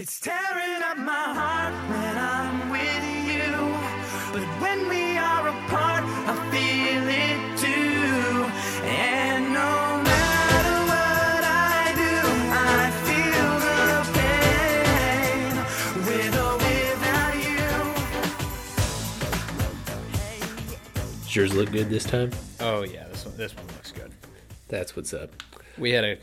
It's tearing up my heart when I'm with you. But when we are apart, I feel it too. And no matter what I do, I feel the pain with or without you. Does yours look good this time? Oh yeah, this one this one looks good. That's what's up. We had a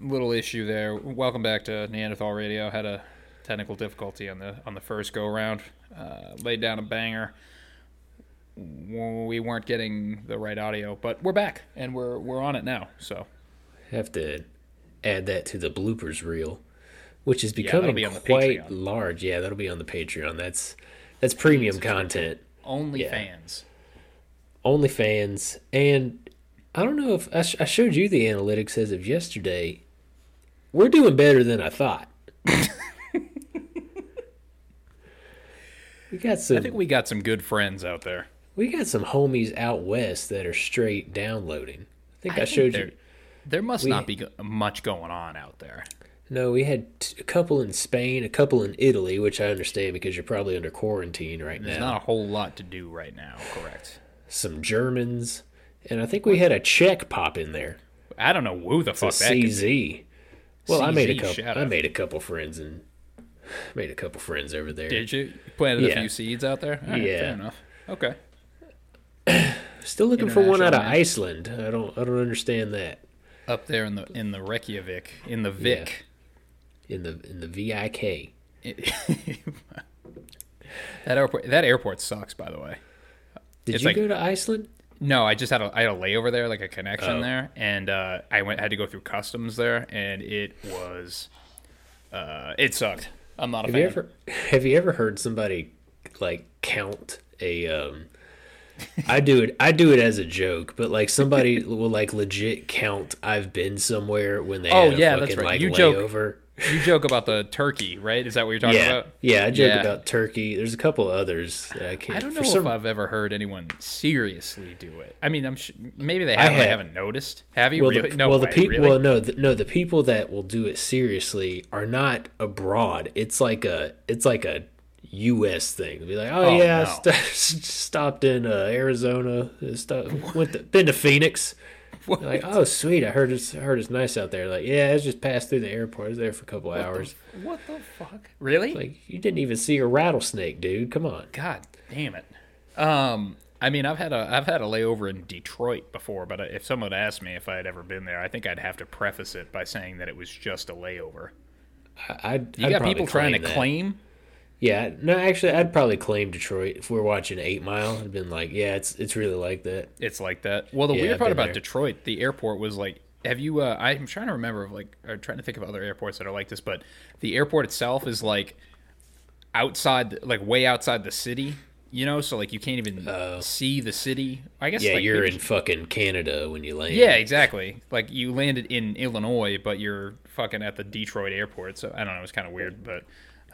little issue there. Welcome back to Neanderthal Radio. Had a technical difficulty on the on the first go around. Uh, laid down a banger. We weren't getting the right audio, but we're back and we're we're on it now. So Have to add that to the bloopers reel, which is becoming be on the quite large. Yeah, that'll be on the Patreon. That's that's premium content. only Yeah. fans. OnlyFans, and I don't know if I, sh- I showed you the analytics as of yesterday. We're doing better than I thought. we got some. I think we got some good friends out there. we got some homies out west that are straight downloading. I think I, think showed there- you. There must We- not be much going on out there. No, we had t- a couple in Spain, a couple in Italy, which I understand because you're probably under quarantine right There's now. There's not a whole lot to do right now. Correct. Some Germans, and I think we had a Czech pop in there. I don't know who the It's a fuck that. CZ. Well, I made a couple. I made a couple friends and made a couple friends over there. Did you planted a few seeds out there? Right, Yeah. fair enough. Okay. Still looking for one out of man. Iceland. I don't. I don't understand that. Up there in the in the Reykjavik, in the Vic. In the in the VIK. that airport that airport sucks, by the way. Did It's you like- go to Iceland? No, I just had a I had a layover there, like a connection Oh. there, and uh, I went had to go through customs there, and it was, uh, it sucked. I'm not a Have fan. you ever have you ever heard somebody like count a um I do it I do it as a joke, but like somebody will like legit count I've been somewhere when they Oh, had a yeah, that's fucking right. like You joke- layover. You joke about the turkey, right? Is that what you're talking Yeah. about? Yeah, I joke Yeah. about Turkey. There's a couple others that I can't I don't know some- if I've ever heard anyone seriously do it. I mean, I'm sh- maybe they I have. I, have. haven't noticed. Have you well, really? the, no well, the people. really? Well, no, the, no. The people that will do it seriously are not abroad. It's like a. It's like a U.S. thing. Be like, oh, Oh, yeah, no. St- stopped in uh, Arizona. uh, went to, been to Phoenix. What? Like, oh, sweet. I heard it's I heard it's nice out there. Like, yeah, I just passed through the airport. I was there for a couple hours. what the fuck? Really? Like, you didn't even see a rattlesnake, dude. Come on. God damn it. Um, I mean, I've had a I've had a layover in Detroit before, but if someone asked me if I had ever been there, I think I'd have to preface it by saying that it was just a layover. I, I'd, You I'd got people trying to that. claim. Yeah, no, actually, I'd probably claim Detroit if we're watching Eight Mile. I'd been like, yeah, it's it's really like that. It's like that. Well, the Yeah, weird part about there. Detroit, the airport was like. Have you? Uh, I'm trying to remember of like, or trying to think of other airports that are like this, but the airport itself is like outside, like way outside the city. You know, so like you can't even see the city. I guess. Yeah, like, you're maybe- in fucking Canada when you land. Yeah, exactly. Like you landed in Illinois, but you're fucking at the Detroit airport. So I don't know. It's kind of weird, but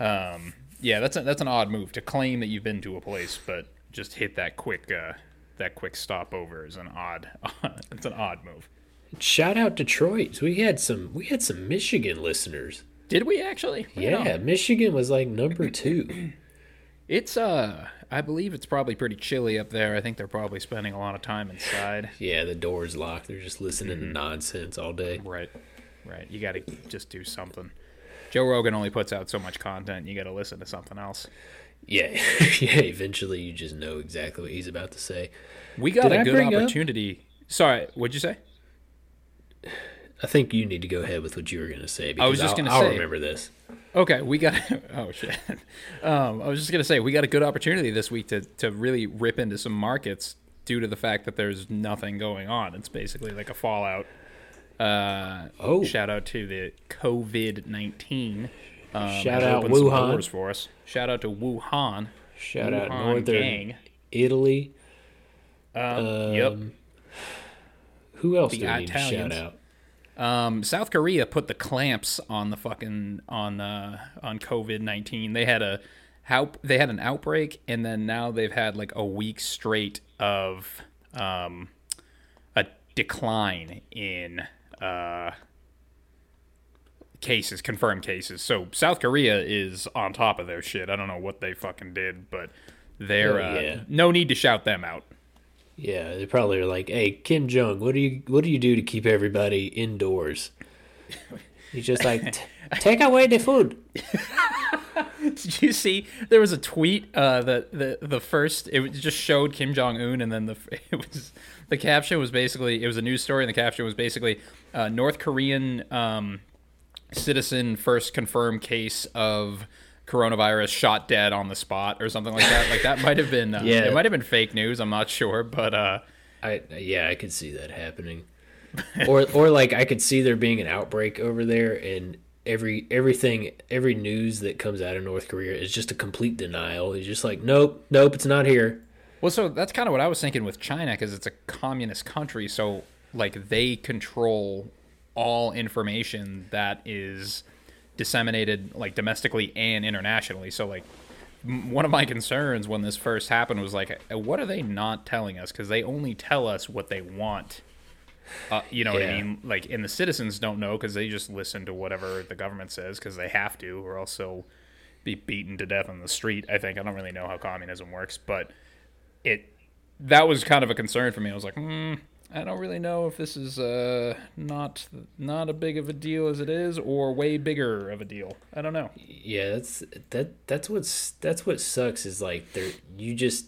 um, yeah, that's a, that's an odd move to claim that you've been to a place, but just hit that quick uh, that quick stopover is an odd. it's an odd move. Shout out Detroit. We had some we had some Michigan listeners. Did we actually? Yeah. Michigan was like number two. It's uh, I believe it's probably pretty chilly up there. I think they're probably spending a lot of time inside. yeah, the door's locked. They're just listening Mm-hmm. to nonsense all day. Right, right. You got to just do something. Joe Rogan only puts out so much content. You got to listen to something else. Yeah, yeah. Eventually, you just know exactly what he's about to say. We got Did a I good bring up- opportunity. Sorry, what'd you say? I think you need to go ahead with what you were going to say. Because was just gonna say. I'll say- remember this. Okay, we got. Oh shit. Um, I was just gonna say we got a good opportunity this week to to really rip into some markets due to the fact that there's nothing going on. It's basically like a fallout. Uh, Oh. shout out to the COVID nineteen. Um, Shout out Wuhan. for us. Shout out to Wuhan. Shout out Wuhan Northern gang. Italy. Um, yep. Um, Who else The do we need to shout out? Um, South Korea put the clamps on the fucking on uh, on COVID nineteen. They had a how they had an outbreak, and then now they've had like a week straight of um, a decline in uh, cases, confirmed cases. So South Korea is on top of their shit. I don't know what they fucking did, but they're Oh, uh, no need to shout them out. Yeah, they probably are like, "Hey, Kim Jong, what do you what do you do to keep everybody indoors?" He's just like, "Take away the food." Did you see there was a tweet uh, that the the first it was- just showed Kim Jong Un and then the it was the caption was basically it was a news story and the caption was basically uh, North Korean um, citizen first confirmed case of coronavirus shot dead on the spot or something like that. Like that might have been uh, Yeah. it might have been fake news. I'm not sure, but uh, I yeah, I could see that happening. or or like I could see there being an outbreak over there and every everything every news that comes out of North Korea is just a complete denial. He's just like, "Nope, nope, it's not here." Well, so that's kind of what I was thinking with China because it's a communist country. So, like, they control all information that is disseminated, like, domestically and internationally. So, like, one of my concerns when this first happened was like, uh, what are they not telling us? Because they only tell us what they want. Uh, you know what I mean? Like, and the citizens don't know because they just listen to whatever the government says because they have to, or else they'll be beaten to death on the street. I think I don't really know how communism works, but it that was kind of a concern for me. I was like, hmm, I don't really know if this is uh, not not a big of a deal as it is, or way bigger of a deal. I don't know. Yeah, that's that that's what's that's what sucks is like there you just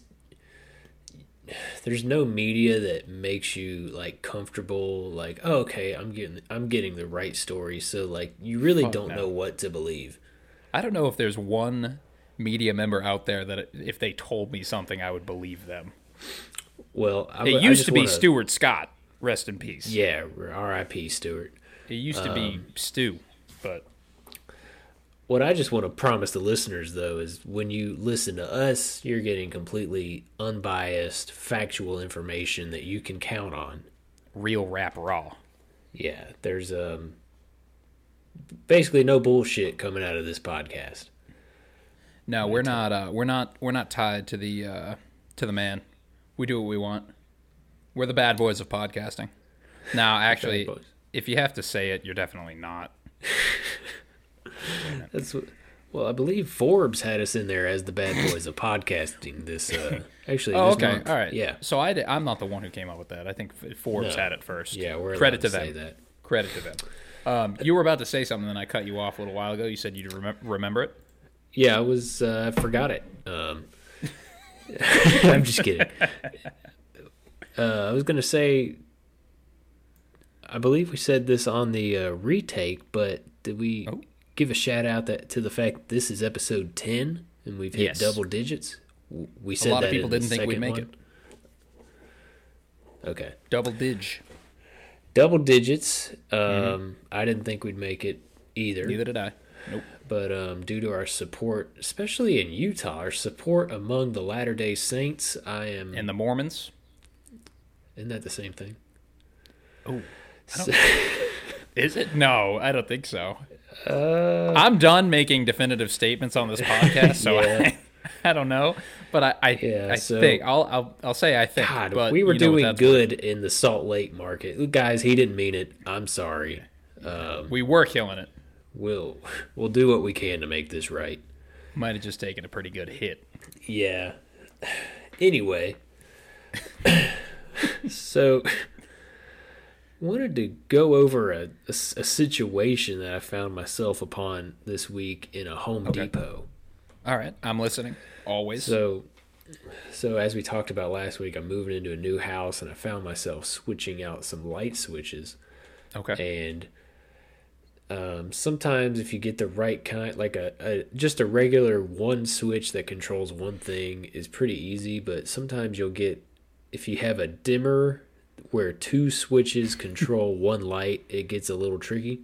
there's no media that makes you like comfortable like oh, okay I'm getting I'm getting the right story so like you really Fuck don't no. know what to believe. I don't know if there's one media member out there that if they told me something, I would believe them. Well, I, It used to be wanna- Stuart Scott, rest in peace. Yeah, R.I.P. Stuart. It used to be um, Stu, but What I just want to promise the listeners, though, is when you listen to us, you're getting completely unbiased, factual information that you can count on. real rap raw. Yeah, there's um basically no bullshit coming out of this podcast. No, we're not. Uh, we're not. We're not tied to the uh, to the man. We do what we want. We're the bad boys of podcasting. Now, actually, if you have to say it, you're definitely not. That's what. Well, I believe Forbes had us in there as the bad boys of podcasting. This uh, actually. Oh, this okay. month. All right. Yeah. So I am not the one who came up with that. I think Forbes No. had it first. Yeah, we're credit to allowed them. that. Credit to them. Um, you were about to say something, and then I cut you off a little while ago. You said you'd remem- remember it. Yeah, I was. Uh, I forgot it. Um, I'm just kidding. Uh, I was gonna say. I believe we said this on the uh, retake, but did we Oh. Give a shout out that to the fact this is episode ten and we've hit Yes. double digits? We said a lot of people didn't think we'd make one. Okay, Double dig. double digits. Um, I didn't think we'd make it either. Neither did I. Nope. but um, due to our support, especially in Utah, our support among the Latter Day Saints, I am. And the Mormons. isn't that the same thing? Oh, So- is it? No, I don't think so. Uh, I'm done making definitive statements on this podcast, so Yeah. I, I don't know. But I, I, Yeah, I so- think I'll, I'll, I'll say I think. God, but we were you know what doing good in the Salt Lake market, guys. He didn't mean it. I'm sorry. Um. We were killing it. we'll we'll do what we can to make this right. Might have just taken a pretty good hit. Yeah. Anyway, so wanted to go over a a situation that I found myself upon this week in a Home Okay. Depot. All right, I'm listening. Always. So, so as we talked about last week, I'm moving into a new house, and I found myself switching out some light switches. okay. And um, sometimes, if you get the right kind, like a, a just a regular one switch that controls one thing, is pretty easy. But sometimes you'll get if you have a dimmer where two switches control one light, it gets a little tricky.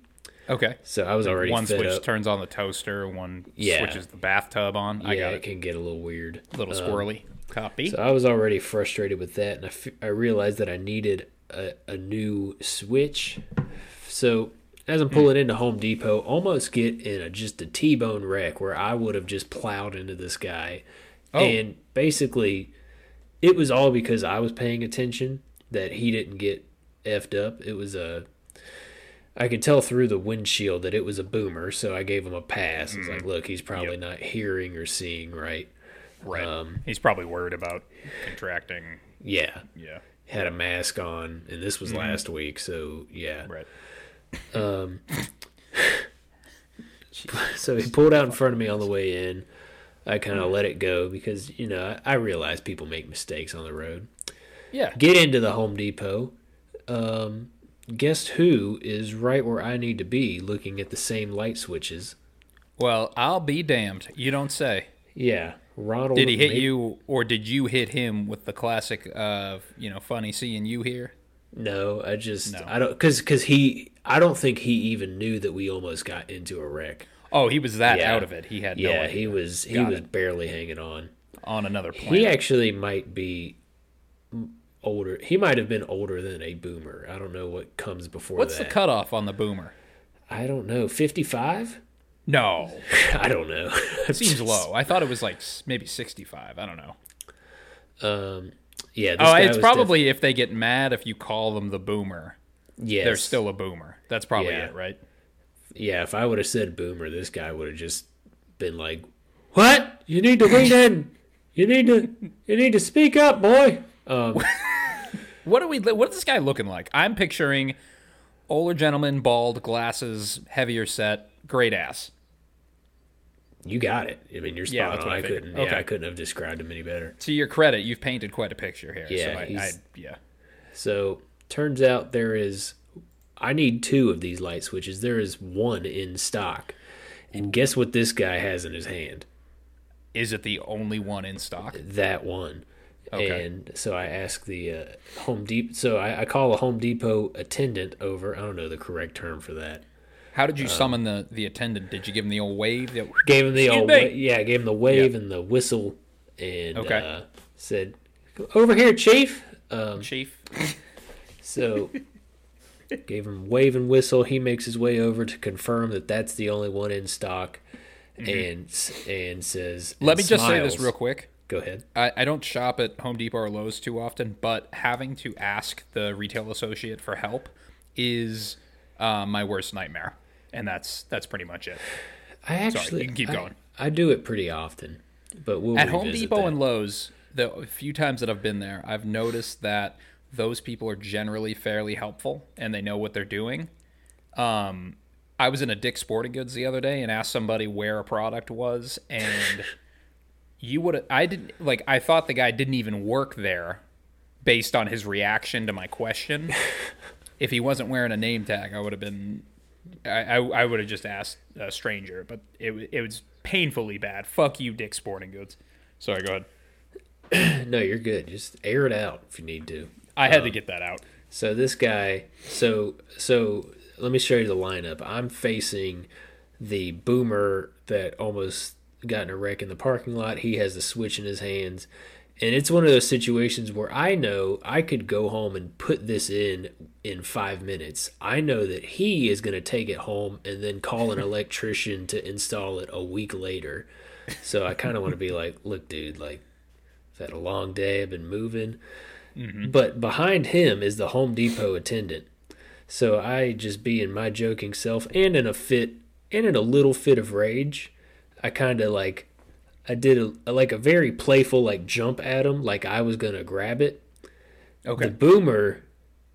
Okay. So I was already one switch up. turns on the toaster. One Yeah. switches the bathtub on. I yeah, got it it. can get a little weird. A little Um, squirrely. Copy. So I was already frustrated with that, and I, f- I realized that I needed a, a new switch. So as I'm pulling into Home Depot, almost get in a just a T-bone wreck where I would have just plowed into this guy, Oh. and basically, it was all because I was paying attention that he didn't get effed up. It was a I could tell through the windshield that it was a boomer, so I gave him a pass. I was like, look, he's probably Yep. not hearing or seeing right. Right. Um, He's probably worried about contracting. Yeah, Yeah. had a mask on, and this was last week, so yeah. Right. Um. So he pulled out in front of me on the way in. I kind of let it go because you know I, I realize people make mistakes on the road. Yeah. Get into the Home Depot. Um, guess who is right where I need to be, looking at the same light switches? Well, I'll be damned. You don't say. Yeah, Ronald. Did he hit Ma- you, or did you hit him with the classic, of, you know, funny seeing you here? No, I just No. I don't because because he I don't think he even knew that we almost got into a wreck. Oh, he was that Yeah. out of it. He had no Yeah, idea. he was he Got was it. barely hanging on. on another planet. He actually might be older. He might have been older than a boomer. I don't know what comes before What's that. the cutoff on the boomer? I don't know. Fifty-five? No, I don't know. it seems low. I thought it was like maybe sixty-five. I don't know. Um, yeah. This Oh, it's probably if they get mad if you call them the boomer. Yeah. They're still a boomer. That's probably Yeah. it, right? Yeah. If I would have said boomer, this guy would have just been like, "What? You need to lean in. You need to. You need to speak up, boy." Um, What are we? What is this guy looking like? I'm picturing older gentleman, bald, glasses, heavier set, great ass. you got it. I mean, you're spot Yeah, that's on. what I I couldn't. Yeah, I couldn't have described him any better. To your credit, you've painted quite a picture here. Yeah, so I, I, yeah. So turns out there is I need two of these light switches. There is one in stock. And guess what this guy has in his hand? Is it the only one in stock? That one. Okay. And so I ask the uh, Home Depot. So I, I call a Home Depot attendant over. I don't know the correct term for that. How did you summon the the attendant? Did you give him the old wave? The- Gave him the old wa- yeah. Gave him the wave and the whistle, and Okay. uh, said, "Over here, Chief." Um, Chief. So gave him wave and whistle. He makes his way over to confirm that that's the only one in stock, and and says, Mm-hmm. Let and me just say this real quick. Go ahead. I, I don't shop at Home Depot or Lowe's too often, but having to ask the retail associate for help is uh, my worst nightmare, and that's that's pretty much it. I actually you can keep going. I, do it pretty often, but we'll At Home Depot that. and Lowe's, the few times that I've been there, I've noticed that those people are generally fairly helpful and they know what they're doing. Um, I was in a Dick's Sporting Goods the other day and asked somebody where a product was, and you would I didn't like I thought the guy didn't even work there based on his reaction to my question. if he wasn't wearing a name tag, I would have been I, I, I would have just asked a stranger, but it it was painfully bad. Fuck you, Dick Sporting Goods. Sorry, go ahead. No, you're good. Just air it out if you need to. I had to um, get that out. So this guy, so so let me show you the lineup. I'm facing the boomer that almost got in a wreck in the parking lot. He has the switch in his hands. And it's one of those situations where I know I could go home and put this in in five minutes. I know that he is going to take it home and then call an electrician to install it a week later. So I kind of want to be like, look, dude, like, I've had a long day. I've been moving. Mm-hmm. But behind him is the Home Depot attendant. So I just be in my joking self and in a fit and in a little fit of rage, I kind of like I did a, like a very playful like jump at him like I was going to grab it. Okay. The boomer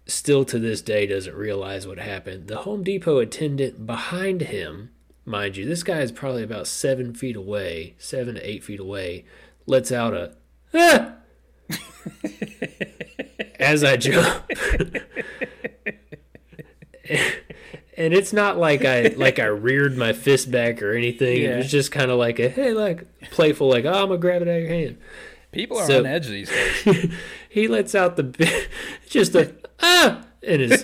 still to this day doesn't realize what happened. The Home Depot attendant behind him, mind you, this guy is probably about seven feet away, seven to eight feet away, lets out a ah! as I jump. and it's not like I like I reared my fist back or anything. It was just kind of like a hey, like playful, like oh, I'm gonna grab it out of your hand People are So- on edge these days. he lets out the just a ah and his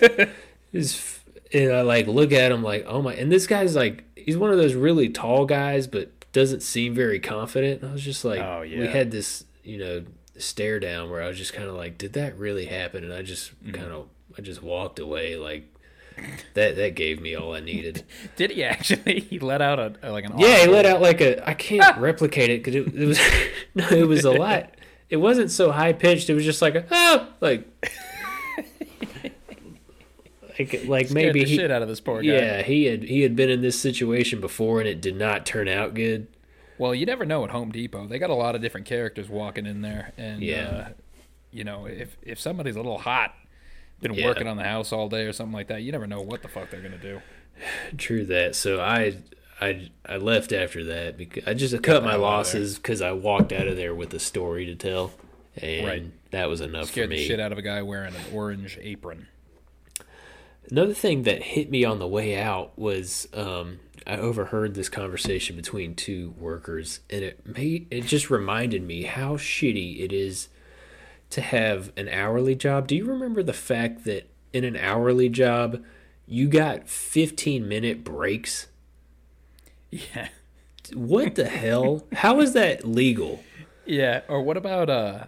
his and I like look at him like oh my and this guy's like he's one of those really tall guys but doesn't seem very confident. I was just like Oh, we had this you know stare down where I was just kind of like did that really happen and I just Mm-hmm. kind of I just walked away like that that gave me all I needed. Did he actually? He let out a, like an Yeah, he let out like a. I can't replicate it because it, it was no, it was a lot. It wasn't so high pitched. It was just like a ah, like. like like maybe the he, shit out of this poor guy. yeah he had he had been in this situation before and it did not turn out good. Well, you never know at Home Depot. They got a lot of different characters walking in there, and Yeah. uh, you know, if if somebody's a little hot, been Yeah. working on the house all day or something like that, you never know what the fuck they're gonna do. True that. So I I I left after that because I just cut my hell out of there. losses because I walked out of there with a story to tell, and Right. that was enough Scared for me. the shit out of a guy wearing an orange apron. Another thing that hit me on the way out was um, I overheard this conversation between two workers, and it made it just reminded me how shitty it is to have an hourly job. Do you remember the fact that in an hourly job you got 15 minute breaks? Yeah. What the hell? How is that legal? Yeah. Or what about uh,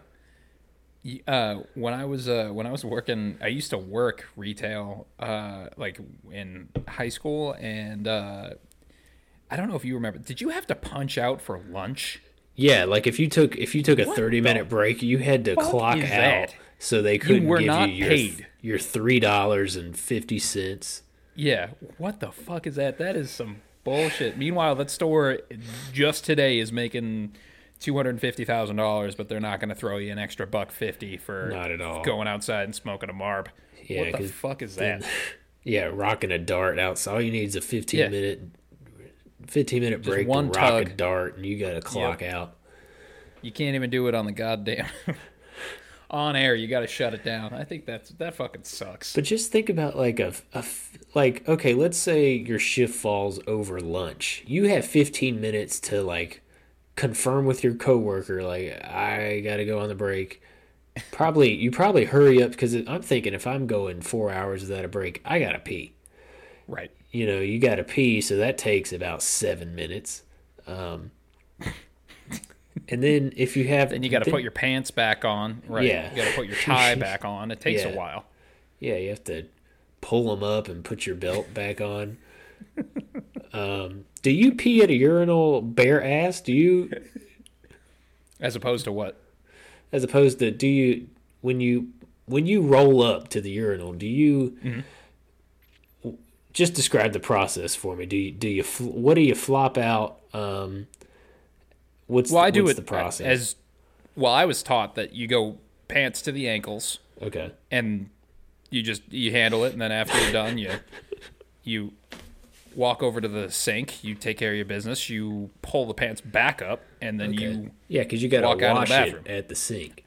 uh, when I was uh when I was working, I used to work retail uh like in high school, and uh, I don't know if you remember. Did you have to punch out for lunch? Yeah, like if you took if you took a What 30 minute break, you had to clock out that? so they couldn't were give not you your paid. your three dollars and fifty cents. Yeah, what the fuck is that? That is some bullshit. Meanwhile, that store just today is making two hundred and fifty thousand dollars, but they're not going to throw you an extra buck fifty for Not at all. going outside and smoking a marb. Yeah, what the fuck is then- that? Yeah, rocking a dart outside. All you need is a fifteen Yeah. minute fifteen minute break one to rock a tug. dart, and you got to clock out. You can't even do it on the goddamn on air. You got to shut it down. I think that's that fucking sucks. But just think about like a, a f- like okay, let's say your shift falls over lunch. You have 15 minutes to like confirm with your coworker like I got to go on the break. Probably you probably hurry up because I'm thinking if I'm going 4 hours without a break, I got to pee. Right. You know, you got to pee, so that takes about 7 minutes. Um and then if you have Then you got to put your pants back on. Right. Yeah. You got to put your tie back on. It takes Yeah. a while. Yeah, you have to pull them up and put your belt back on. um, do you pee at a urinal bare ass? Do you, As opposed to what? as opposed to, do you when you when you roll up to the urinal? Do you Mm-hmm. Just describe the process for me? Do you do you what do you flop out? Um, what's Well, I do it the process? as well. I was taught that you go pants to the ankles, okay, and you just you handle it, and then after you're done, you you walk over to the sink, you take care of your business, you pull the pants back up, and then okay. you yeah, because you got walk to out of wash the it bathroom. at the sink.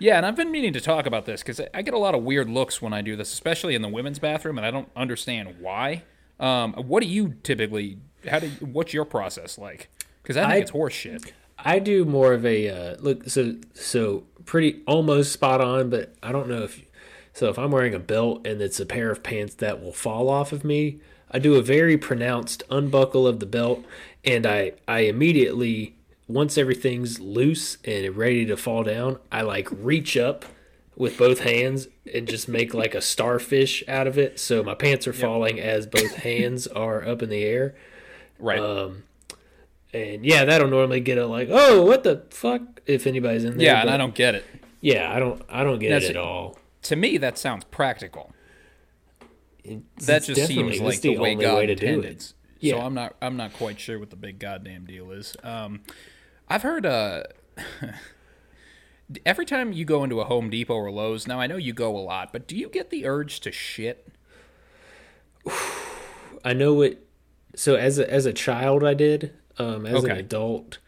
Yeah, and I've been meaning to talk about this because I get a lot of weird looks when I do this, especially in the women's bathroom, and I don't understand why. Um, what do you typically? How do? You, what's your process like? Because I think I- it's horse shit. I do more of a uh, look. So so pretty almost spot on, but I don't know if. So if I'm wearing a belt and it's a pair of pants that will fall off of me, I do a very pronounced unbuckle of the belt, and I I immediately once everything's loose and ready to fall down, I like reach up with both hands and just make like a starfish out of it. So my pants are falling as both hands are up in the air. Right. Um, and yeah, that'll normally get a like, oh, what the fuck? If anybody's in there. yeah, and I don't get it. Yeah, I don't. I don't get That's- it at all. To me, that sounds practical. It's- That just seems like the, way only God way to do intended. it. So I'm not. I'm not quite sure what the big goddamn deal is. Um, I've heard. Uh, every time you go into a Home Depot or Lowe's, now I know you go a lot, but do you get the urge to shit? I know it. So as a as a child, I did. Um, as an adult,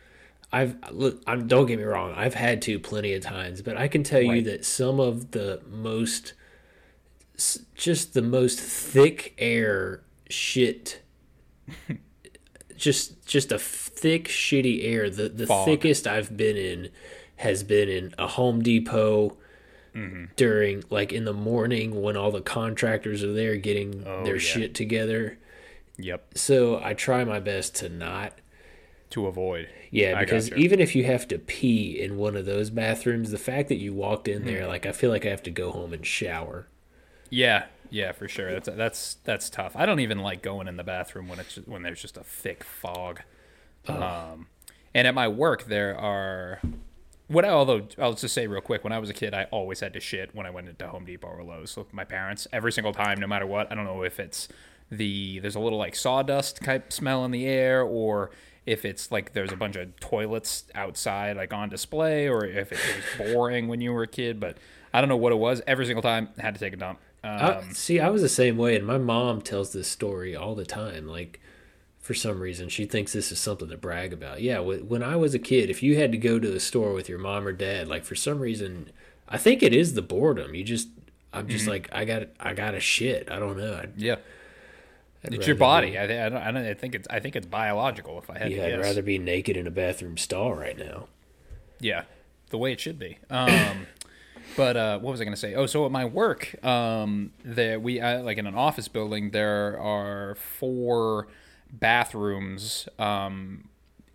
I've look. I'm, don't get me wrong. I've had to plenty of times, but I can tell you that some of the most, just the most thick air shit. just just a thick shitty air. The the Fog. thickest I've been in has been in a Home Depot. Mm-hmm. During like in the morning when all the contractors are there getting Oh, their yeah. shit together, Yep. so I try my best to not. To avoid. Yeah, because even if you have to pee in one of those bathrooms, the fact that you walked in Hmm. there, like I feel like I have to go home and shower. Yeah, yeah, for sure. That's that's that's tough. I don't even like going in the bathroom when it's when there's just a thick fog. Um, and at my work there are what I, although I'll just say real quick, when I was a kid, I always had to shit when I went into Home Depot or Lowe's with my parents every single time, no matter what. I don't know if it's the there's a little like sawdust type smell in the air, or if it's like there's a bunch of toilets outside like on display, or if it, it was boring when you were a kid. But I don't know what it was. Every single time, I had to take a dump. Um, I, see, I was the same way, and my mom tells this story all the time. Like, for some reason, she thinks this is something to brag about. Yeah, wh- when I was a kid, if you had to go to the store with your mom or dad, like for some reason, I think it is the boredom. You just, I'm just like, I got, I got to shit. I don't know. I'd, yeah. I'd It's your body. be- I, I, don't, I don't. I think it's. I think it's biological. If I had yeah, to I'd rather be naked in a bathroom stall right now. Yeah, the way it should be. Um, but uh, what was I going to say? Oh, so at my work, um, there we I, like in an office building, there are four bathrooms, um,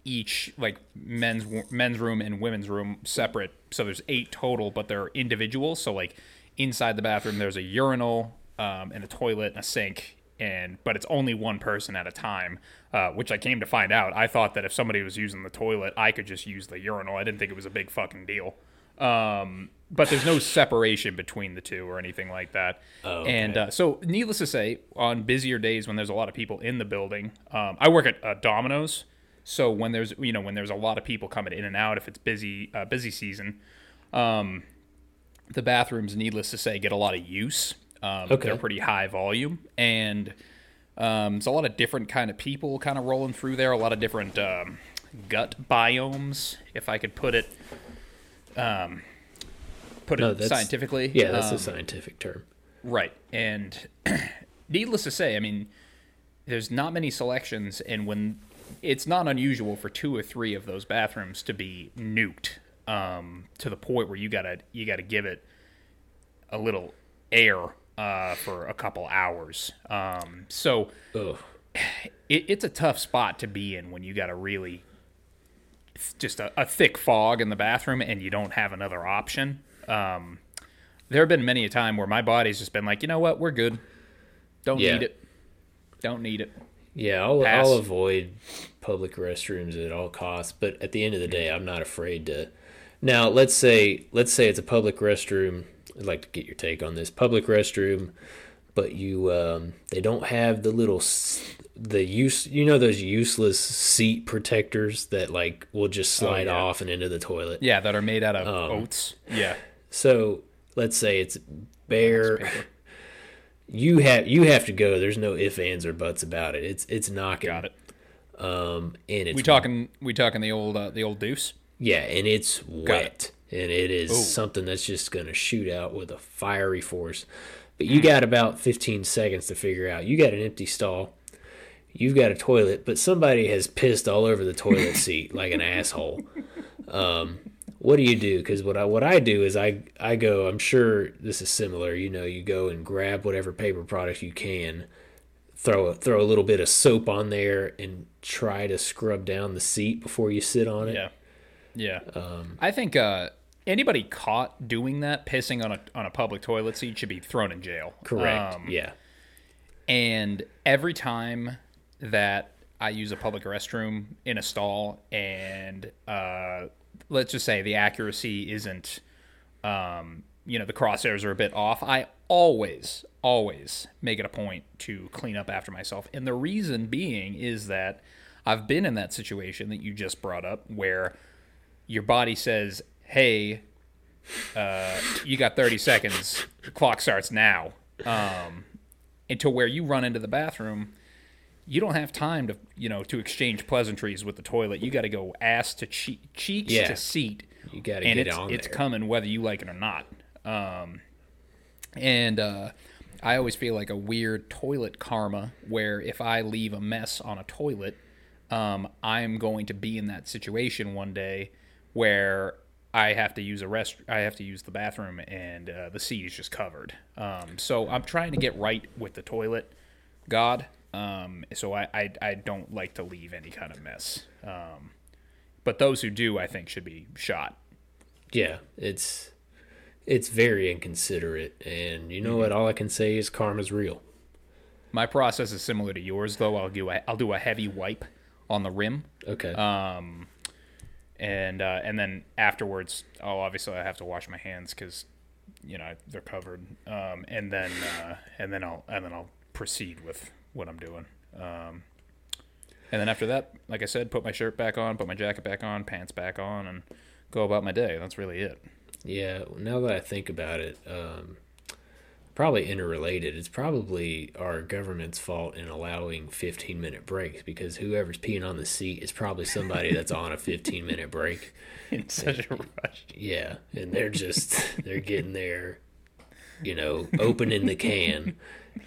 each like men's men's room and women's room separate. So there's eight total, but they're individual. So like inside the bathroom, there's a urinal um, and a toilet and a sink. And but it's only one person at a time, uh, which I came to find out. I thought that if somebody was using the toilet, I could just use the urinal. I didn't think it was a big fucking deal. Um, but there's no separation between the two or anything like that. Oh, And uh, so, needless to say, on busier days when there's a lot of people in the building, um, I work at uh, Domino's. So when there's you know when there's a lot of people coming in and out, if it's busy uh, busy season, um, the bathrooms, needless to say, get a lot of use. Um, Okay. They're pretty high volume, and um, there's a lot of different kind of people kind of rolling through there. A lot of different um, gut biomes, if I could put it, um, put No, it that's- scientifically. Yeah, that's Um, a scientific term. Right. And needless to say, I mean, there's not many selections, and when it's not unusual for two or three of those bathrooms to be nuked um, to the point where you gotta you gotta give it a little air uh, for a couple hours. Um, so it, it's a tough spot to be in when you got a really just a, a thick fog in the bathroom and you don't have another option. Um, there have been many a time where my body's just been like, you know what, we're good. Don't Yeah. need it. Don't need it. Yeah, I'll, I'll avoid public restrooms at all costs. But at the end of the day, I'm not afraid to. Now, let's say let's say it's a public restroom. I'd like to get your take on this public restroom, but you um, they don't have the little the use you know those useless seat protectors that like will just slide yeah. off and into the toilet. Yeah, that are made out of Um, oats. Yeah. So let's say it's bare. You have you have to go. There's no ifs, ands, or buts about it. It's it's knocking. Got it. Um, and it's We talking we talking the old uh, the old deuce? Yeah, and it's wet, and it is Ooh. something that's just gonna shoot out with a fiery force. But Hmm. you got about 15 seconds to figure out. You got an empty stall. You've got a toilet, but somebody has pissed all over the toilet seat like an asshole. Um, what do you do? Because what I what I do is I I go. I'm sure this is similar. You know, you go and grab whatever paper product you can, throw a, throw a little bit of soap on there, and try to scrub down the seat before you sit on it. Yeah. Yeah. Um, I think uh, anybody caught doing that, pissing on a on a public toilet seat, should be thrown in jail. Correct. Um, yeah. And every time that I use a public restroom in a stall, and uh, let's just say the accuracy isn't, um, you know, the crosshairs are a bit off, I always, always make it a point to clean up after myself. And the reason being is that I've been in that situation that you just brought up where your body says, hey, uh, you got 30 seconds, the clock starts now. Um, until where you run into the bathroom, you don't have time to you know to exchange pleasantries with the toilet. You got to go ass to che- cheeks Yeah. to seat, You got to get it's on it's there. coming whether you like it or not. Um, and uh, I always feel like a weird toilet karma where if I leave a mess on a toilet, um, I'm going to be in that situation one day where I have to use a rest. I have to use the bathroom, and uh, the seat is just covered. Um, so I'm trying to get right with the toilet, God. Um, so I, I I don't like to leave any kind of mess. Um, but those who do, I think, should be shot. yeah, it's it's very inconsiderate, and you know Mm-hmm. what? All I can say is karma's real. My process is similar to yours, though. I'll do a, I'll do a heavy wipe on the rim, Okay. um, and uh, and then afterwards, oh, obviously I have to wash my hands because you know they're covered, um, and then uh, and then I'll and then I'll proceed with what I'm doing. Um, and then after that, like I said, put my shirt back on, put my jacket back on, pants back on, and go about my day. That's really it. Yeah, now that I think about it, um, probably interrelated. It's probably our government's fault in allowing 15 minute breaks because whoever's peeing on the seat is probably somebody that's on a 15 minute break. In such a rush. Yeah, and they're just they're getting there, you know, opening the can,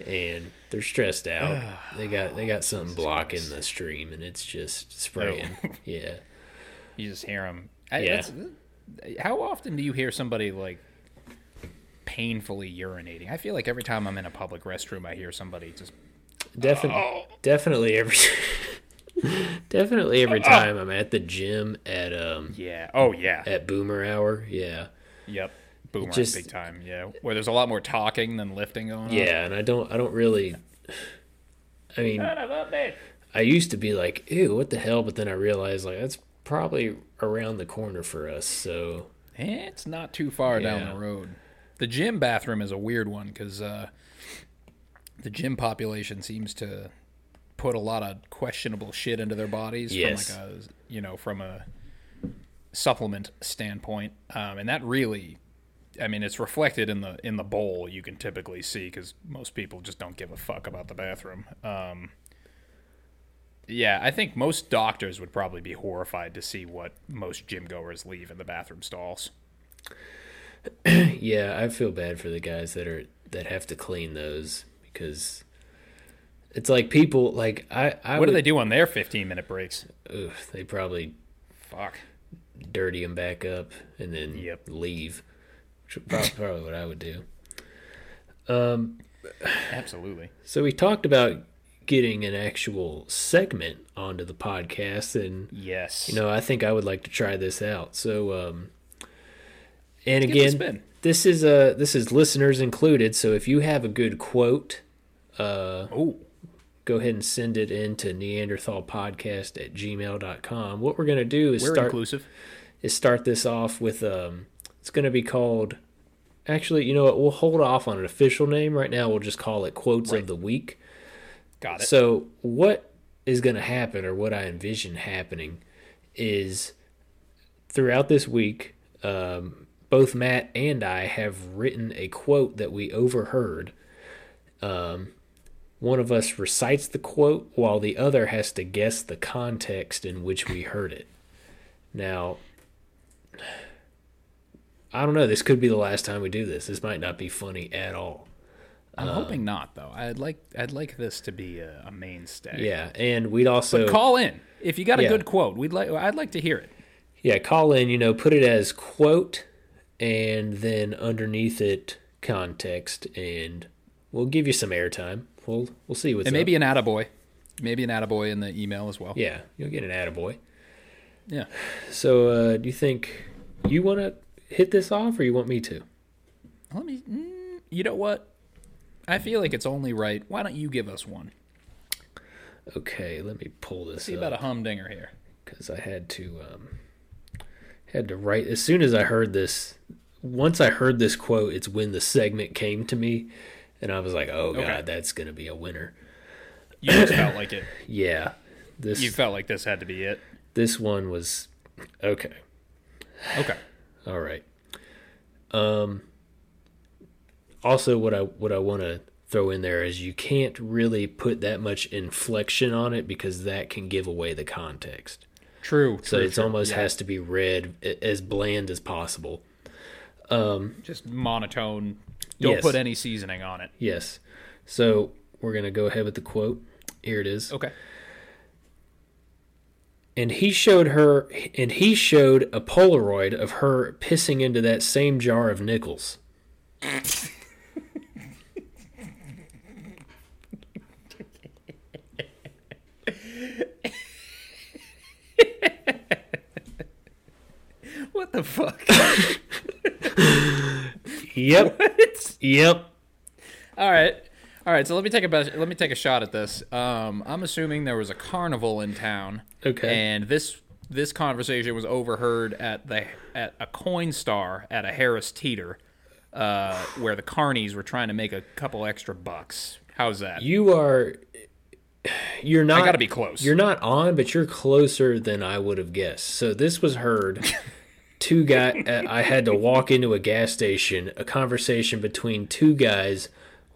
and they're stressed out. They got they got something blocking the stream, and it's just spraying. Yeah, You just hear them. I, Yeah. How often do you hear somebody like painfully urinating? I feel like every time I'm in a public restroom, I hear somebody just. definitely, definitely every. Definitely every time I'm at the gym at um Yeah. Oh yeah. at Boomer Hour, yeah, Yep. Boomerang just- big time. Yeah. Where there's a lot more talking than lifting going on. yeah, and I don't I don't really, I mean, I used to be like, ew, what the hell? But then I realized, like, that's probably around the corner for us. So, It's not too far Yeah. down the road. The gym bathroom is a weird one because uh, the gym population seems to put a lot of questionable shit into their bodies Yes. from like a you know from a supplement standpoint, um, and that really, I mean, it's reflected in the in the bowl you can typically see because most people just don't give a fuck about the bathroom. Um, yeah, I think most doctors would probably be horrified to see what most gym goers leave in the bathroom stalls. yeah, I feel bad for the guys that are that have to clean those because it's like people like I. I What do they do on their 15 minute breaks? Ugh, they probably Fuck. dirty them back up and then Yep. leave. Which would prob- probably what I would do. Absolutely. So we talked about getting an actual segment onto the podcast, and Yes. you know I think I would like to try this out. So, um, and a again, this is uh this is listeners included. So if you have a good quote, uh, oh, go ahead and send it in to neanderthalpodcast at gmail.com. What we're gonna do is we're start inclusive. is start this off with um it's going to be called actually you know what we'll hold off on an official name right now we'll just call it quotes Right. of the week Got it. so what is going to happen or what i envision happening is throughout this week um, both matt and i have written a quote that we overheard um, one of us recites the quote while the other has to guess the context in which we heard it now I don't know. This could be the last time we do this. This might not be funny at all. I'm hoping not, though. I'd like I'd like this to be a, a mainstay. Yeah, and we'd also Call in if you got a Yeah. good quote. We'd like. I'd like to hear it. yeah call in. You know, put it as quote, and then underneath it context, and we'll give you some airtime. We'll we'll see what's And up. maybe an attaboy. Maybe an attaboy in the email as well. yeah, you'll get an attaboy. Yeah. So, uh, do you think you want to hit this off, or you want me to? Let me. Mm, you know what? I feel like it's only right. Why don't you give us one? Okay, let me pull this See up. about a humdinger here. because I had to um, had to write as soon as I heard this. Once I heard this quote, it's when the segment came to me, and I was like, "Oh god, Okay. that's gonna be a winner." You just felt like it. Yeah, this You felt like this had to be it. this one was okay. Okay. All right. Um. Also, what I what I want to throw in there is you can't really put that much inflection on it because that can give away the context. True. So true, it true. almost Yeah. has to be read as bland as possible. Um, just monotone. Don't Yes. put any seasoning on it. Yes. So we're gonna go ahead with the quote. Here it is. Okay. And he showed her, and he showed a Polaroid of her pissing into that same jar of nickels. What the fuck? Yep. Yep. All right. All right, so let me take a best, let me take a shot at this. Um, I'm assuming there was a carnival in town, Okay. and this this conversation was overheard at the at a Coinstar at a Harris Teeter, uh, where the carnies were trying to make a couple extra bucks. How's that? You are. You're not. I gotta be close. You're not on, but you're closer than I would have guessed. So this was heard. two guy. uh, I had to walk into a gas station. A conversation between two guys,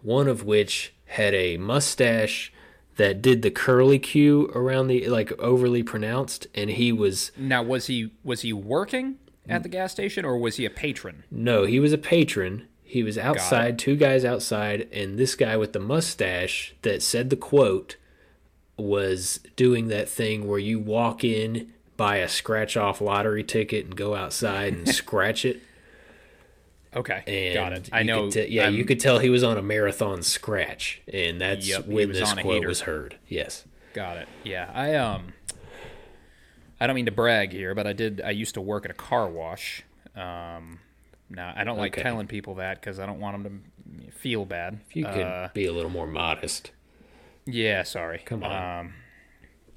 one of which had a mustache that did the curly Q around the like overly pronounced, and he was Now, was he was he working at the gas station or was he a patron? No, he was a patron. He was outside, two guys outside, and this guy with the mustache that said the quote was doing that thing where you walk in, buy a scratch off lottery ticket, and go outside and scratch it. Okay, And got it. I you know. Could te- yeah, you I'm- could tell he was on a marathon scratch, and that's Yep, when this quote was heard. Yes. Got it. Yeah, I um, I don't mean to brag here, but I did. I used to work at a car wash. Um, now I don't like Okay. telling people that because I don't want them to feel bad. If you could Uh, be a little more modest. yeah, sorry. Come on. Um,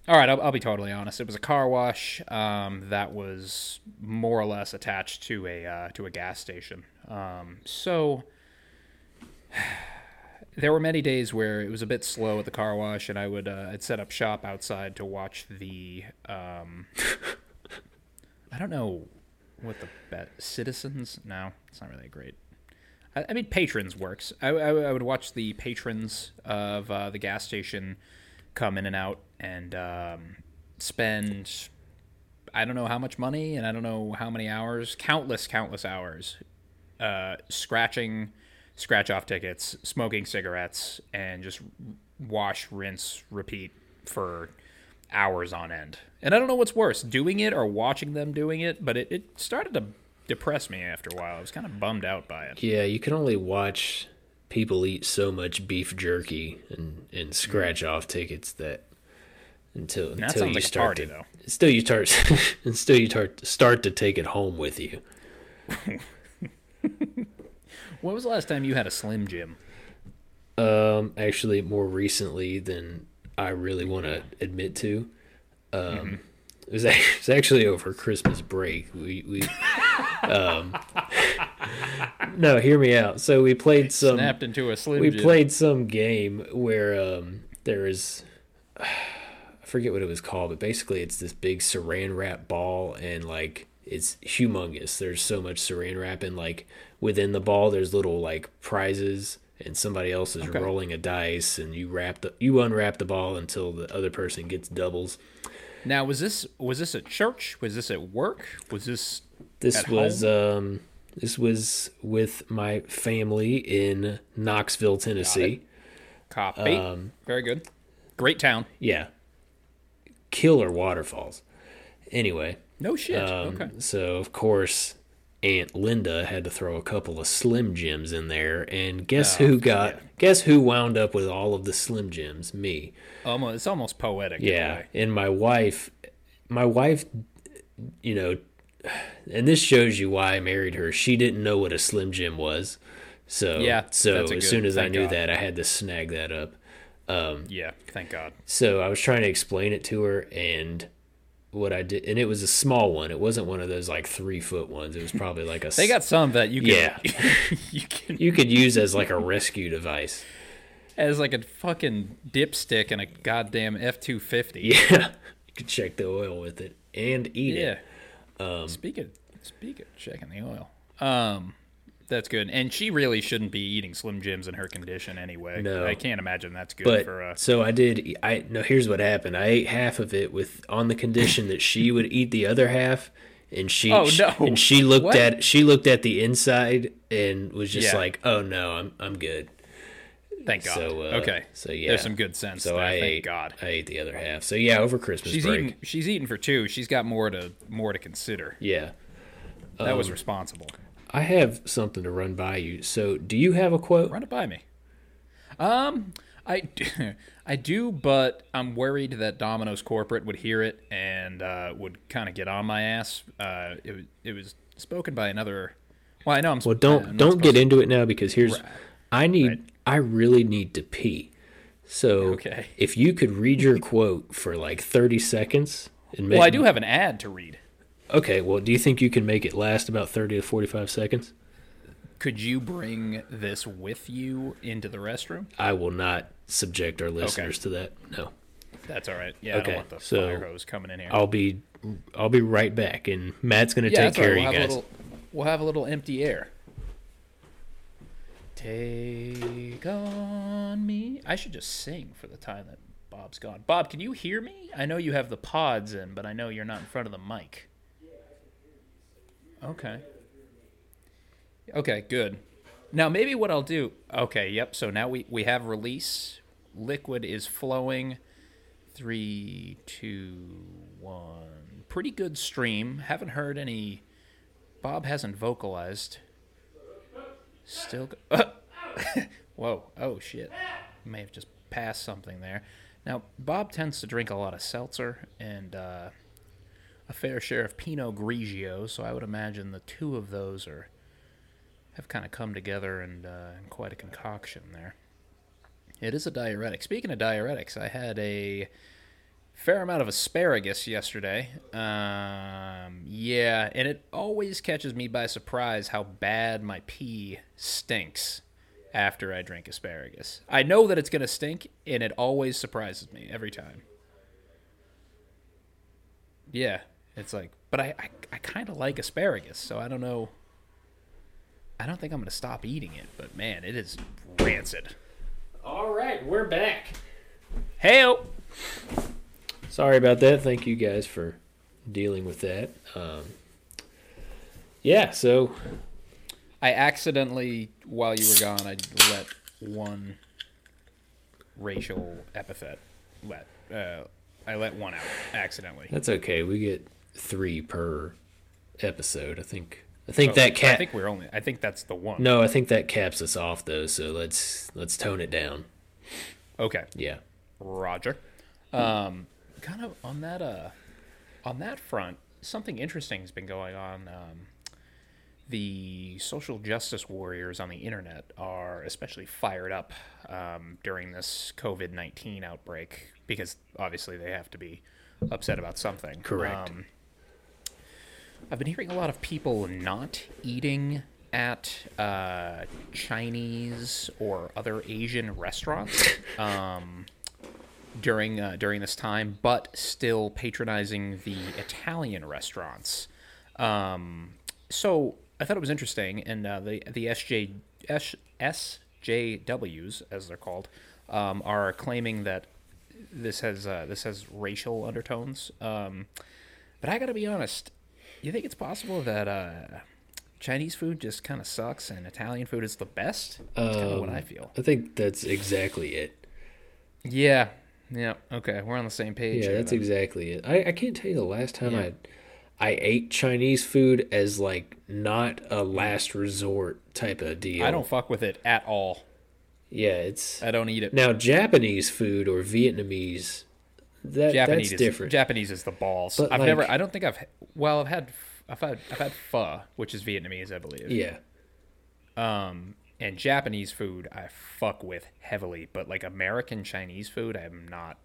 all right, I'll, I'll be totally honest. It was a car wash um, that was more or less attached to a uh, to a gas station. Um, so there were many days where it was a bit slow at the car wash, and I would uh, I'd set up shop outside to watch the. Um, I don't know what the bet citizens. No, it's not really great. I, mean, patrons works. I, I, I would watch the patrons of uh, the gas station come in and out and um, spend. I don't know how much money and I don't know how many hours, countless, countless hours, uh, scratching, scratch off tickets, smoking cigarettes, and just wash, rinse, repeat for hours on end. And I don't know what's worse, doing it or watching them doing it, but it, it started to depress me after a while. I was kind of bummed out by it. Yeah, you can only watch people eat so much beef jerky and, and scratch off tickets that until until you like start party, to though. still you start until you start start to take it home with you. When was the last time you had a Slim Jim? Um, actually, more recently than I really want to admit to. Um, Mm-hmm. it was it was actually over Christmas break. We we um, no, hear me out. So we played some. Snapped into a Slim we Jim. played some game where um, there is I forget what it was called, but basically it's this big saran wrap ball and like it's humongous. There's so much saran wrap and like within the ball there's little like prizes and somebody else is Okay. rolling a dice and you wrap the you unwrap the ball until the other person gets doubles. Now, was this was this at church? Was this at work? Was this This was um this was with my family in Knoxville, Tennessee. copy? Um, Very good. Great town. Yeah. Killer waterfalls. Anyway, No shit. um, okay. so of course Aunt Linda had to throw a couple of Slim Jims in there, and guess Oh, who got? Guess who wound up with all of the Slim Jims? Me. Almost. It's almost poetic. Yeah, and my wife, my wife, you know, and this shows you why I married her. She didn't know what a Slim Jim was, so Yeah, So as good- soon as I knew God. that, I had to snag that up. Yeah. Thank God. So I was trying to explain it to her, and what I did, and it was a small one. It wasn't one of those like three foot ones. It was probably like a. They got some that you can. Yeah. you can you could use as like a rescue device. as like a fucking dipstick and a goddamn F two fifty. Yeah, you could check the oil with it and eat Yeah. it. Um, speaking of speak of checking the oil. Um, that's good. And she really shouldn't be eating Slim Jims in her condition anyway. No. I can't imagine that's good But for uh so I did. I no. Here's what happened. I ate half of it with on the condition that she would eat the other half, and she. Oh, no. And she looked What? at she looked at the inside and was just Yeah. like, "Oh no, I'm I'm good." Thank God. So uh, okay. So yeah, There's some good sense So there. I Thank ate, God. I ate the other half. So yeah, over Christmas She's break. eating. She's eating for two. She's got more to more to consider. Yeah, That Um, was responsible. I have something to run by you. So do you have a quote? Run it by me. Um, I do, I do, but I'm worried that Domino's corporate would hear it and uh, would kind of get on my ass. Uh, it was it was spoken by another. Well, I know I'm. Well, don't don't get into it now because here's Right. I need Right. I really need to pee. So Okay. if you could read your quote for like 30 seconds And Well, I do have an ad to read. Okay, well, do you think you can make it last about 30 to 45 seconds? Could you bring this with you into the restroom? I will not subject our listeners to that. No. That's all right. Yeah, I Okay, don't want the so fire hose coming in here. I'll be I'll be right back and Matt's going to yeah, take care right. of We'll you guys. little, we'll have a little empty air. Take on me. I should just sing for the time that Bob's gone. Bob, can you hear me? I know you have the pods in, but I know you're not in front of the mic. Okay. Okay, good. Now maybe what I'll do. Okay, yep. So now we we have release. Liquid is flowing. Three, two, one. Pretty good stream. Haven't heard any. Bob hasn't vocalized. Still. Go- Whoa. Oh shit. May have just passed something there. Now Bob tends to drink a lot of seltzer and uh, a fair share of Pinot Grigio, so I would imagine the two of those are have kind of come together and uh, in quite a concoction there. It is a diuretic. Speaking of diuretics, I had a fair amount of asparagus yesterday. Um, yeah, and it always catches me by surprise how bad my pee stinks after I drink asparagus. I know that it's going to stink, and it always surprises me every time. Yeah, it's like, but I, I, I kind of like asparagus, so I don't know. I don't think I'm going to stop eating it, but man, it is rancid. All right, we're back. Hey, Sorry about that. Thank you guys for dealing with that. Um, yeah, so I accidentally, while you were gone, I let one racial epithet let. Uh, I let one out accidentally. that's okay. We get three per episode. I think. I think Oh, that I think we're only. I think that's the one. no, I think that caps us off though. So let's let's tone it down. Okay. Yeah. Roger. Um, kind of on that uh, on that front, something interesting has been going on. Um, the social justice warriors on the internet are especially fired up um, during this COVID nineteen outbreak because obviously they have to be upset about something. Correct. Um, I've been hearing a lot of people not eating at uh, Chinese or other Asian restaurants um, during uh, during this time, but still patronizing the Italian restaurants. Um, so I thought it was interesting, and uh, the the SJ S, SJWs as they're called um, are claiming that this has uh, this has racial undertones. Um, but I gotta be honest, you think it's possible that uh, Chinese food just kind of sucks and Italian food is the best? That's kind of what I feel. I think that's exactly it. Yeah. Yeah. Okay. We're on the same page. Yeah, that's then. exactly it. I, I can't tell you the last time Yeah. I I ate Chinese food as like not a last resort type of deal. I don't fuck with it at all. Yeah, it's I don't eat it. now Japanese food or Vietnamese. That Japanese that's is different. Japanese is the balls. But, I've like- never. I don't think I've. Well, I've had. I've had. I've had pho, which is Vietnamese, I believe. yeah, Um, and Japanese food I fuck with heavily, but like American Chinese food, I'm not.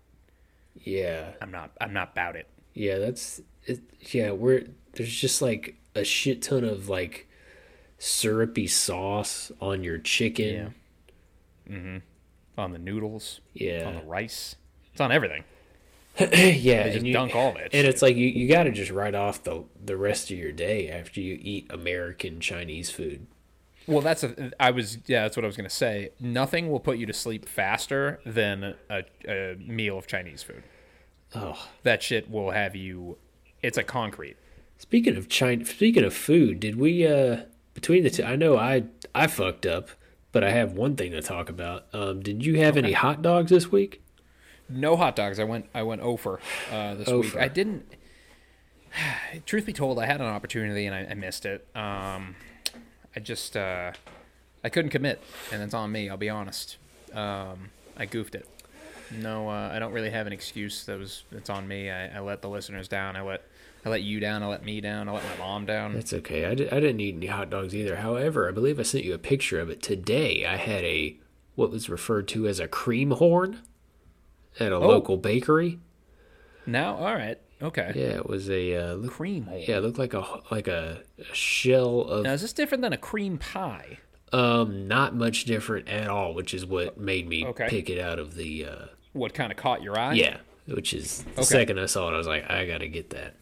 yeah, I'm not. I'm not about it. yeah. That's it, yeah. We're there's just like a shit ton of like syrupy sauce on your chicken. Mm-hmm. On the noodles, Yeah, on the rice, it's on everything. yeah. And you- dunk all that. And shit. it's like you, you got to just write off the the rest of your day after you eat American Chinese food. Well, that's a. I was. Yeah, that's what I was gonna say. Nothing will put you to sleep faster than a, a meal of Chinese food. Oh, That shit will have you. It's a concrete. speaking of China, speaking of food, did we uh between the two? I know I I fucked up, but I have one thing to talk about. Um, did you have any hot dogs this week? No hot dogs. I went. I went over uh, this week. I didn't. Truth be told, I had an opportunity and I, I missed it. Um, I just. Uh, I couldn't commit, and it's on me. I'll be honest. Um, I goofed it. No, uh, I don't really have an excuse. That was. It's on me. I, I let the listeners down. I let. I let you down. I let me down. I let my mom down. That's okay. I, di- I didn't eat any hot dogs either. However, I believe I sent you a picture of it today. I had a what was referred to as a cream horn at a local bakery. Now, all right, Okay. Yeah, it was a uh, look, Cream hole. yeah, it looked like a like a, a shell of Now is this different than a cream pie? um not much different at all, which is what made me Okay. pick it out of the uh What kind of caught your eye? yeah, which is the Okay. second I saw it, I was like, I gotta get that.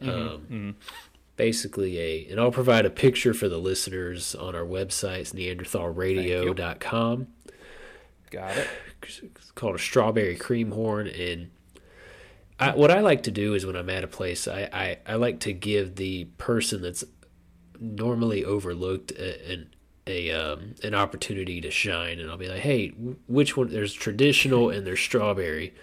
Mm-hmm, Um, basically a, and I'll provide a picture for the listeners on our website, it's neanderthalradio.com. Got it. It's called a strawberry cream horn, and I, what I like to do is when I'm at a place, I, I, I like to give the person that's normally overlooked an a um, an opportunity to shine, and I'll be like, hey, which one? There's traditional and there's strawberry.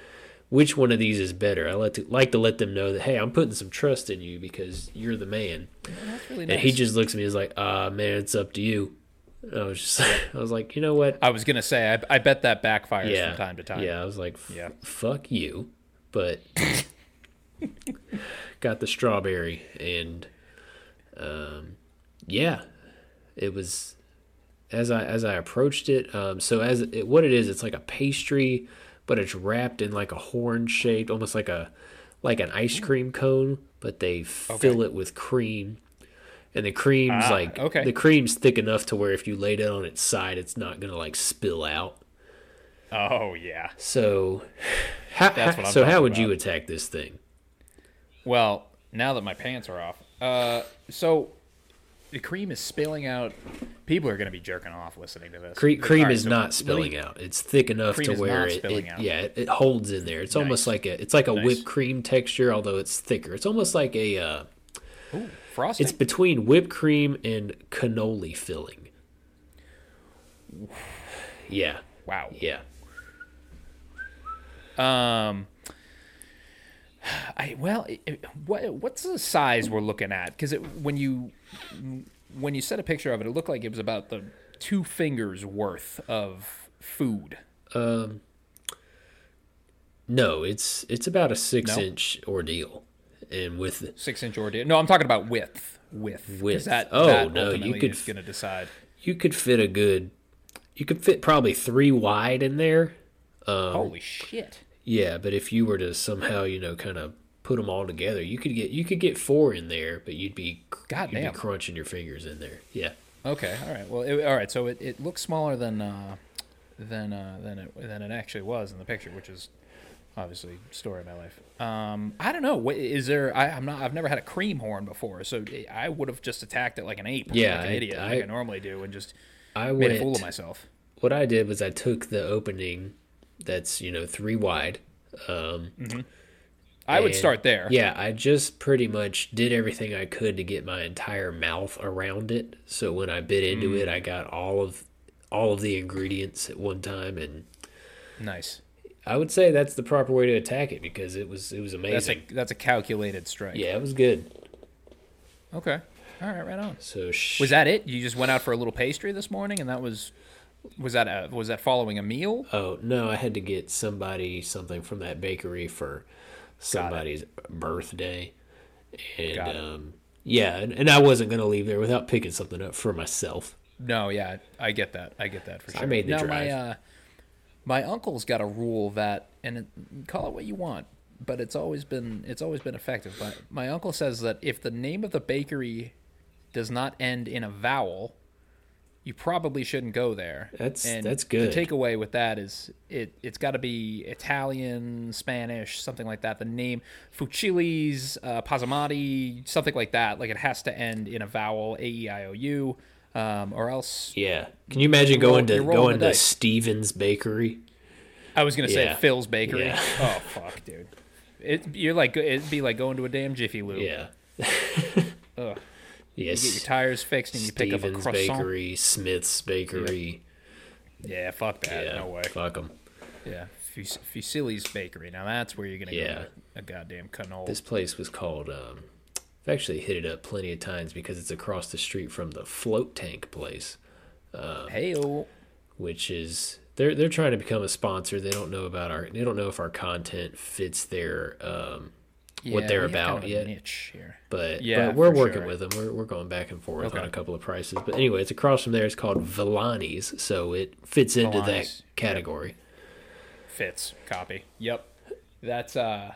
Which one of these is better? I like to like to let them know that hey, I'm putting some trust in you because you're the man. Really And nice. he just looks at me and is like, ah, man, it's up to you. I was just, I was like, you know what? I was gonna say, I, I bet that backfires yeah, from time to time. Yeah, I was like, Yeah. fuck you, but got the strawberry, and um, yeah, it was as I as I approached it. Um, so as it, what it is, it's like a pastry, but it's wrapped in like a horn shaped, almost like a like an ice cream cone, but they fill it with cream. And the cream's Ah, like okay. the cream's thick enough to where if you laid it on its side, it's not gonna like spill out. Oh yeah. So, how, That's what I'm so how would you attack this thing? Well, now that my pants are off, uh, so the cream is spilling out. People are gonna be jerking off listening to this. Cre- cream right, is so not spilling out. It's thick enough to where it, spilling it- out. yeah, it, it holds in there. It's almost like a it's like a Nice. whipped cream texture, although it's thicker. It's almost like a uh, frosting. it's between whipped cream and cannoli filling. Yeah, wow. yeah. Um. I well, it, it- what what's the size we're looking at? Because when you when you set a picture of it, it looked like it was about the two fingers worth of food. Um, no, it's it's about a six No? inch ordeal, and with Six inch ordeal. No, I'm talking about width. Width. Width. That, Oh, that no, you could going to decide. you could fit a good, you could fit probably three wide in there. Um, Holy shit! Yeah, but if you were to somehow, you know, kind of put them all together, you could get you could get four in there, but you'd be you'd be Goddamn. crunching your fingers in there. Yeah, Okay, all right. Well, it, all right. So it, it looks smaller than uh, than uh, than it than it actually was in the picture, which is obviously story of my life. Um, I don't know. Is there? I, I'm not. I've never had a cream horn before, so I would have just attacked it like an ape, Yeah, like an I- idiot, I- like I normally do, and just I made went. a fool of myself. What I did was I took the opening that's you know three wide. Um, I would start there. Yeah, I just pretty much did everything I could to get my entire mouth around it. So when I bit into Mm. it, I got all of all of the ingredients at one time, and Nice. I would say that's the proper way to attack it because it was it was amazing. That's a that's a calculated strike. yeah, it was good. Okay. All right. Right on. So sh- Was that it? You just went out for a little pastry this morning, and that was was that a, was that following a meal? Oh no, I had to get somebody something from that bakery for somebody's birthday, and um, yeah, and, and I wasn't gonna leave there without picking something up for myself. No, yeah, I get that. I get that for I sure. made the now, My, drive. uh, my uncle's got a rule that, and it, call it what you want, but it's always been it's always been effective. But my uncle says that if the name of the bakery does not end in a vowel, you probably shouldn't go there. That's- and that's good. The takeaway with that is it it's got to be Italian, Spanish, something like that. The name Fusilli's, uh, Pazamati, something like that. Like it has to end in a vowel, A E I O U, um, or else Yeah, can you imagine going to going to. Stevens Bakery? I was gonna say Yeah. Phil's Bakery. Yeah. Oh fuck, dude. It you're like it'd be like going to a damn Jiffy Lube. Yeah. Ugh. Yes. You get your tires fixed and you pick up a Stevens croissant. Bakery, Smith's Bakery. Yeah, fuck that. Yeah, No way. Fuck them. Yeah, Fus- Fusilli's Bakery. Now that's where you're gonna Yeah. go. A goddamn cannoli. This place was called. Um, I've actually hit it up plenty of times because it's across the street from the float tank place, hey oh. which is they're they're trying to become a sponsor. They don't know about our. They don't know if our content fits their um, what they're have kind about of yet. niche here. But Yeah, but we're working sure. with them. We're we're going back and forth Okay. on a couple of prices. But anyway, it's across from there. It's called Villani's, so it fits into that Villani's, category. Fits copy. Yep. That's uh.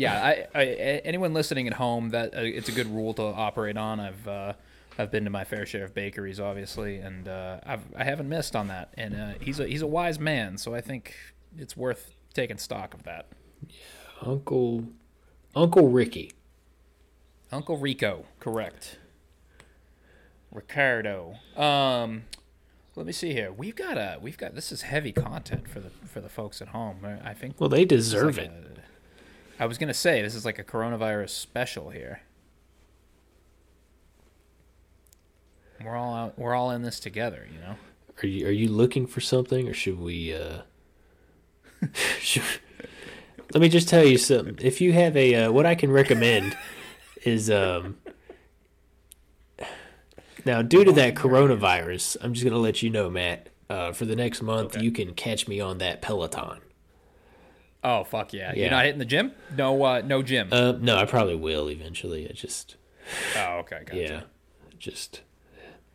Yeah, I, I, anyone listening at home, that uh, it's a good rule to operate on. I've uh, I've been to my fair share of bakeries, obviously, and uh, I've I haven't missed on that. And uh, he's a he's a wise man, so I think it's worth taking stock of that. Uncle Uncle Ricky. Uncle Rico, correct. Ricardo. Um, let me see here. We've got a we've got this is heavy content for the for the folks at home. I I think Well, they deserve like it. a- I was gonna say this is like a coronavirus special here. We're all out, we're all in this together, you know. Are you are you looking for something, or should we? uh should, Let me just tell you something. If you have a, uh, what I can recommend is, um now due to that coronavirus, I'm just gonna let you know, Matt. Uh, for the next month, Okay. you can catch me on that Peloton. Oh fuck yeah! Yeah. You're not hitting the gym? No, uh, no gym. Uh, no, I probably will eventually. I just, oh okay, gotcha. yeah, just,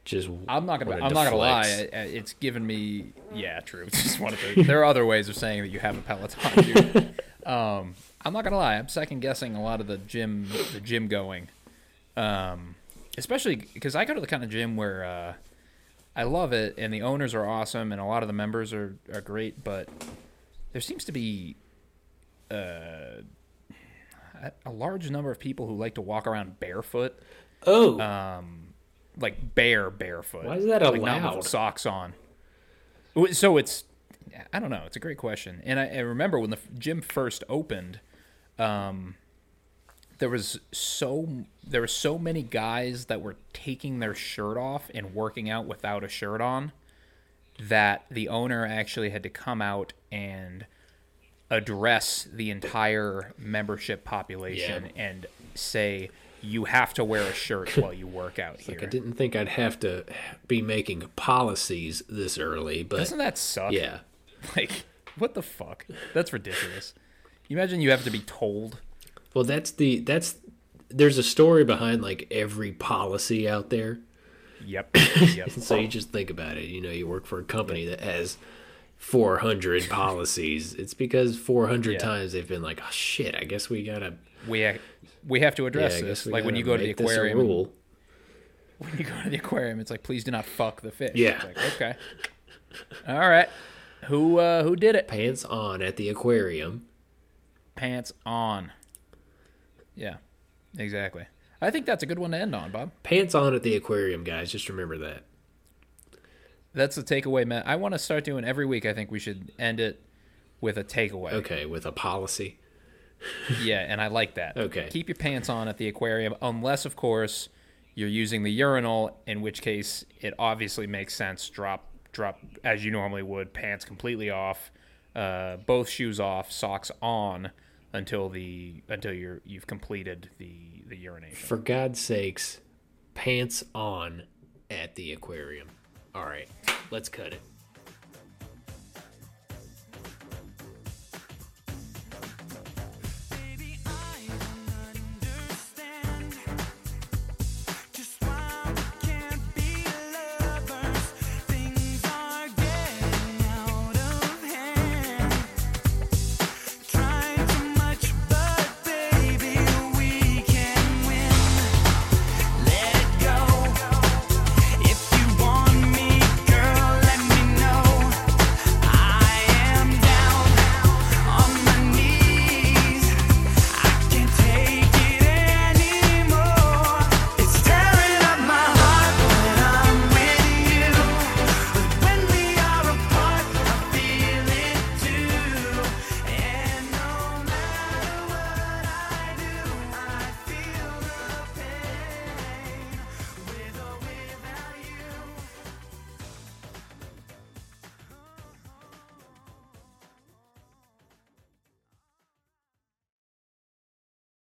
just. I'm not gonna. I'm not gonna lie. It's given me. Yeah, true. Just wanted to. There are other ways of saying that you have a Peloton. Dude. um, I'm not gonna lie. I'm second guessing a lot of the gym, the gym going, um, especially because I go to the kind of gym where uh, I love it, and the owners are awesome, and a lot of the members are are great, but there seems to be. Uh, a- large number of people who like to walk around barefoot Oh, um, like bare barefoot. Why is that Like, not allowed? with socks on. So it's, I don't know. It's a great question. And I, I remember when the gym first opened, um, there was so there were so many guys that were taking their shirt off and working out without a shirt on that the owner actually had to come out and address the entire membership population and say you have to wear a shirt while you work out here. like I didn't think I'd have to be making policies this early, but Doesn't that suck? yeah. Like, what the fuck? That's ridiculous. You imagine you have to be told. Well, that's the that's there's a story behind like every policy out there. Yep. Yep. So you just think about it. You know, you work for a company that has 400 policies. It's because 400 Yeah. times they've been like, "Oh shit, I guess we gotta." we we have to address I this. Like when you go to the make this a aquarium. rule. When you go to the aquarium, it's like, please do not fuck the fish. Yeah. Like, okay. All right. Who uh who did it? Pants on at the aquarium. Pants on. Yeah. Exactly. I think that's a good one to end on, Bob. Pants on at the aquarium, guys. Just remember that. That's the takeaway, Matt. I want to start doing every week. I think we should end it with a takeaway. Okay, with a policy. Yeah, and I like that. Okay. Keep your pants on at the aquarium, unless, of course, you're using the urinal, in which case it obviously makes sense. Drop, drop as you normally would, pants completely off, uh, both shoes off, socks on until the until you're you've completed the the urination. For God's sakes, pants on at the aquarium. All right, let's cut it.